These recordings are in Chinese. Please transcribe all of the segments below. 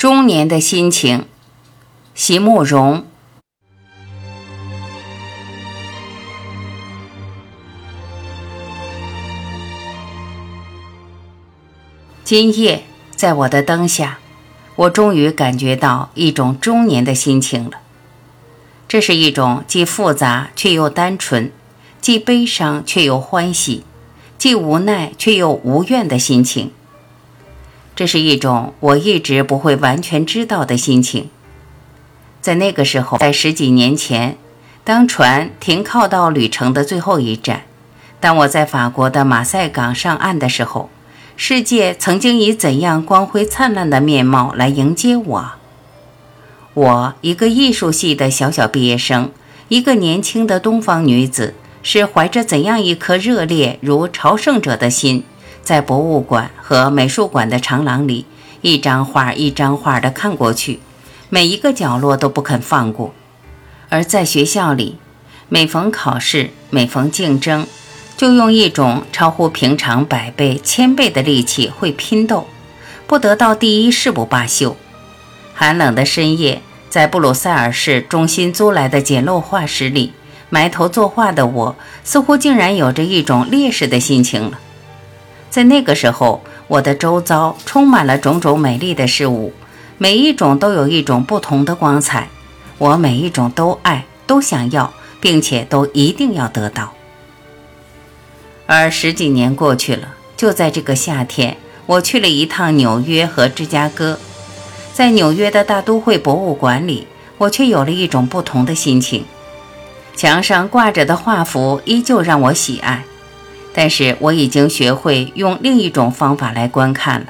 中年的心情，席慕容。今夜，在我的灯下，我终于感觉到一种中年的心情了。这是一种既复杂却又单纯，既悲伤却又欢喜，既无奈却又无怨的心情。这是一种我一直不会完全知道的心情。在那个时候，在十几年前，当船停靠到旅程的最后一站，当我在法国的马赛港上岸的时候，世界曾经以怎样光辉灿烂的面貌来迎接我？我一个艺术系的小小毕业生，一个年轻的东方女子，是怀着怎样一颗热烈如朝圣者的心？在博物馆和美术馆的长廊里，一张画一张画地看过去，每一个角落都不肯放过；而在学校里，每逢考试，每逢竞争，就用一种超乎平常百倍、千倍的力气会拼斗，不得到第一誓不罢休。寒冷的深夜，在布鲁塞尔市中心租来的简陋画室里埋头作画的我，似乎竟然有着一种烈士的心情了。在那个时候，我的周遭充满了种种美丽的事物，每一种都有一种不同的光彩。我每一种都爱，都想要，并且都一定要得到。而十几年过去了，就在这个夏天，我去了一趟纽约和芝加哥，在纽约的大都会博物馆里，我却有了一种不同的心情。墙上挂着的画幅依旧让我喜爱。但是我已经学会用另一种方法来观看了。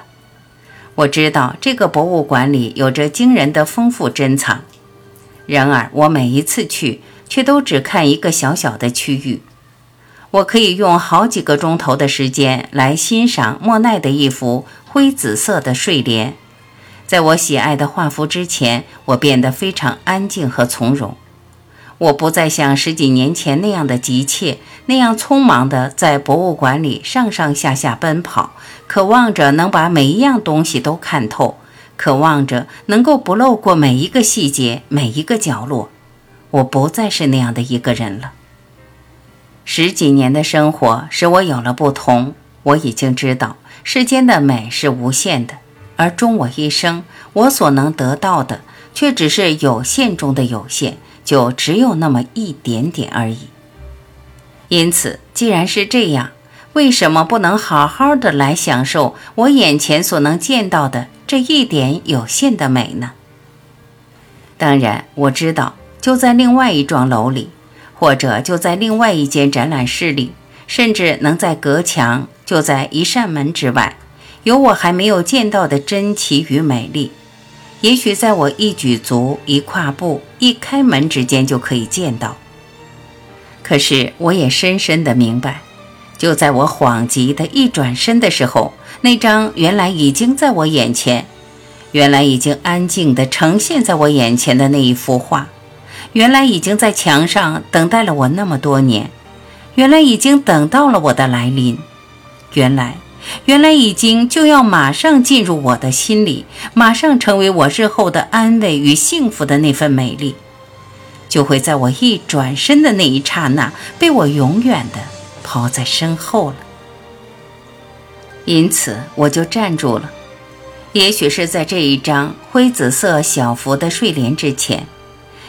我知道这个博物馆里有着惊人的丰富珍藏，然而我每一次去却都只看一个小小的区域。我可以用好几个钟头的时间来欣赏莫奈的一幅灰紫色的睡莲。在我喜爱的画幅之前，我变得非常安静和从容。我不再像十几年前那样的急切，那样匆忙地在博物馆里上上下下奔跑，渴望着能把每一样东西都看透，渴望着能够不漏过每一个细节、每一个角落。我不再是那样的一个人了。十几年的生活使我有了不同，我已经知道世间的美是无限的，而终我一生，我所能得到的却只是有限中的有限。就只有那么一点点而已。因此，既然是这样，为什么不能好好的来享受我眼前所能见到的这一点有限的美呢？当然，我知道，就在另外一幢楼里，或者就在另外一间展览室里，甚至能在隔墙，就在一扇门之外，有我还没有见到的珍奇与美丽。也许在我一举足、一跨步、一开门之间就可以见到。可是我也深深的明白，就在我恍急的一转身的时候，那张原来已经在我眼前、原来已经安静的呈现在我眼前的那一幅画，原来已经在墙上等待了我那么多年，原来已经等到了我的来临，原来。原来已经就要马上进入我的心里，马上成为我日后的安慰与幸福的那份美丽，就会在我一转身的那一刹那，被我永远的抛在身后了。因此，我就站住了。也许是在这一张灰紫色小幅的睡莲之前，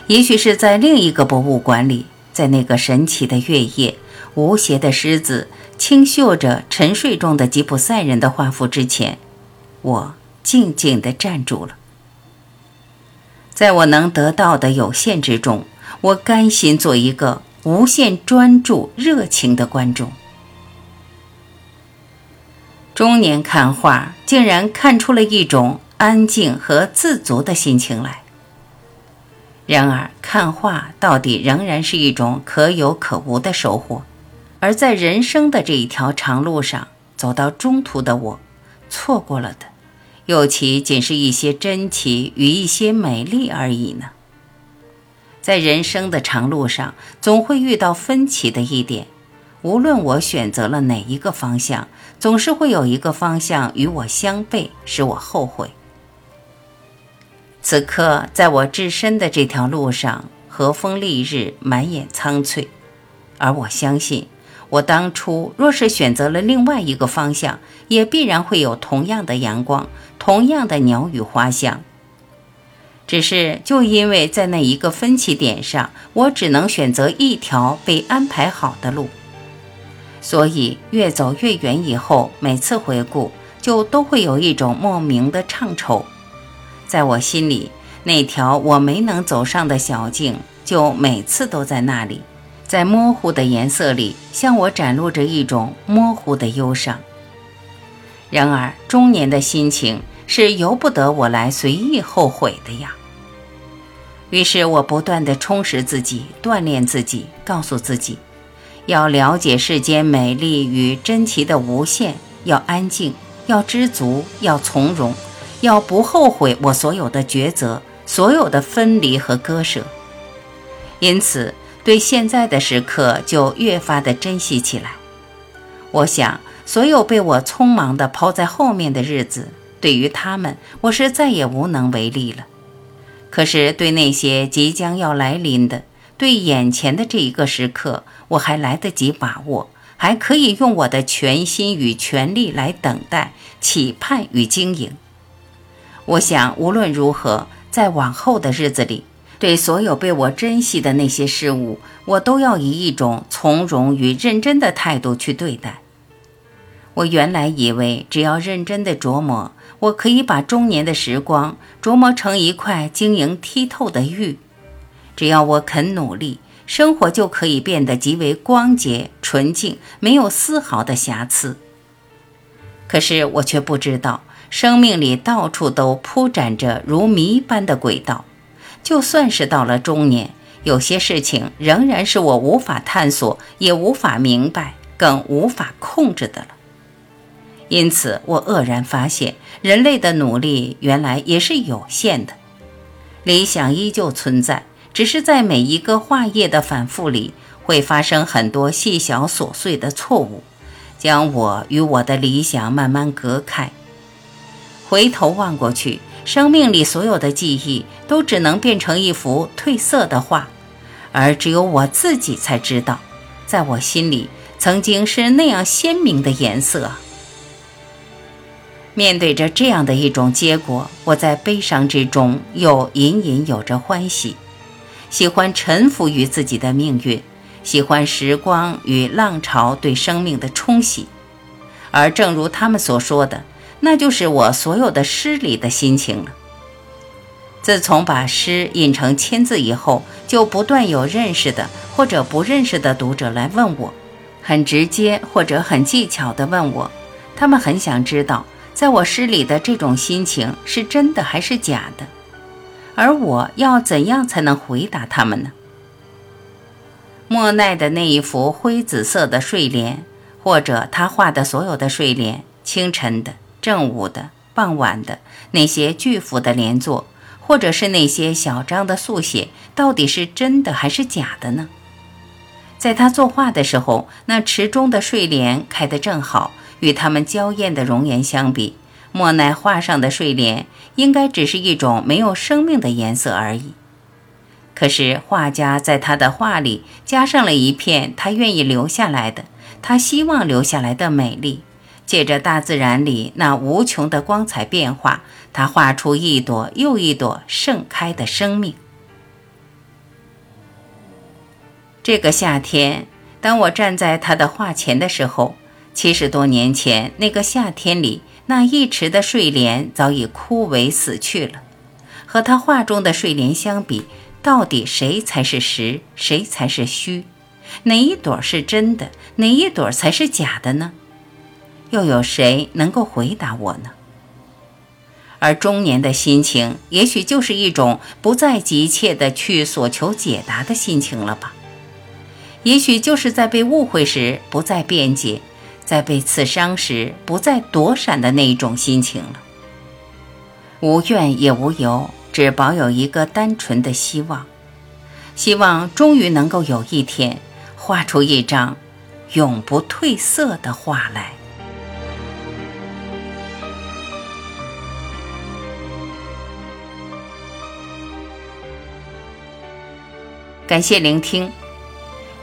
也许是在另一个博物馆里，在那个神奇的月夜，无邪的狮子。轻嗅着沉睡中的吉普赛人的画幅之前，我静静地站住了。在我能得到的有限之中，我甘心做一个无限专注、热情的观众。中年看画，竟然看出了一种安静和自足的心情来。然而，看画到底仍然是一种可有可无的收获。而在人生的这一条长路上，走到中途的我，错过了的，又岂仅是一些珍奇与一些美丽而已呢？在人生的长路上，总会遇到分歧的一点，无论我选择了哪一个方向，总是会有一个方向与我相悖，使我后悔。此刻，在我置身的这条路上，和风丽日，满眼苍翠。而我相信，我当初若是选择了另外一个方向，也必然会有同样的阳光，同样的鸟语花香。只是就因为在那一个分歧点上，我只能选择一条被安排好的路，所以越走越远以后，每次回顾，就都会有一种莫名的怅愁。在我心里，那条我没能走上的小径，就每次都在那里，在模糊的颜色里，向我展露着一种模糊的忧伤。然而，中年的心情是由不得我来随意后悔的呀。于是我不断地充实自己，锻炼自己，告诉自己，要了解世间美丽与珍奇的无限，要安静，要知足，要从容。要不后悔我所有的抉择，所有的分离和割舍，因此对现在的时刻就越发的珍惜起来。我想，所有被我匆忙的抛在后面的日子，对于他们，我是再也无能为力了。可是对那些即将要来临的，对眼前的这一个时刻，我还来得及把握，还可以用我的全心与全力来等待、期盼与经营。我想，无论如何，在往后的日子里，对所有被我珍惜的那些事物，我都要以一种从容与认真的态度去对待。我原来以为，只要认真的琢磨，我可以把中年的时光琢磨成一块晶莹剔透的玉。只要我肯努力，生活就可以变得极为光洁、纯净，没有丝毫的瑕疵。可是我却不知道。生命里到处都铺展着如谜般的轨道，就算是到了中年，有些事情仍然是我无法探索，也无法明白，更无法控制的了。因此，我愕然发现，人类的努力原来也是有限的。理想依旧存在，只是在每一个画页的反复里，会发生很多细小琐碎的错误，将我与我的理想慢慢隔开。回头望过去，生命里所有的记忆都只能变成一幅褪色的画，而只有我自己才知道，在我心里曾经是那样鲜明的颜色。面对着这样的一种结果，我在悲伤之中又隐隐有着欢喜，喜欢臣服于自己的命运，喜欢时光与浪潮对生命的冲洗，而正如他们所说的。那就是我所有的诗里的心情了。自从把诗印成签字以后，就不断有认识的或者不认识的读者来问我，很直接或者很技巧的问我，他们很想知道，在我诗里的这种心情是真的还是假的，而我要怎样才能回答他们呢？莫奈的那一幅灰紫色的睡莲，或者他画的所有的睡莲，清晨的。正午的、傍晚的那些巨幅的连坐，或者是那些小张的速写，到底是真的还是假的呢？在他作画的时候，那池中的睡莲开得正好，与他们娇艳的容颜相比，莫奈画上的睡莲应该只是一种没有生命的颜色而已。可是画家在他的画里加上了一片他愿意留下来的，他希望留下来的美丽。借着大自然里那无穷的光彩变化，他画出一朵又一朵盛开的生命。这个夏天，当我站在他的画前的时候，七十多年前那个夏天里，那一池的睡莲早已枯萎死去了。和他画中的睡莲相比，到底谁才是实，谁才是虚？哪一朵是真的，哪一朵才是假的呢？又有谁能够回答我呢？而中年的心情，也许就是一种不再急切的去所求解答的心情了吧？也许就是在被误会时不再辩解，在被刺伤时不再躲闪的那一种心情了。无怨也无尤，只保有一个单纯的希望，希望终于能够有一天，画出一张永不褪色的画来。感谢聆听。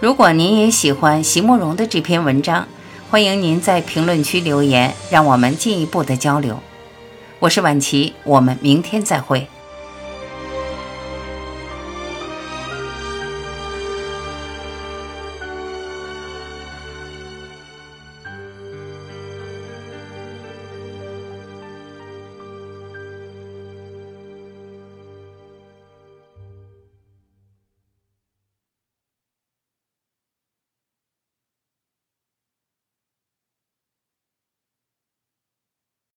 如果您也喜欢席慕容的这篇文章，欢迎您在评论区留言，让我们进一步的交流。我是晚琪，我们明天再会。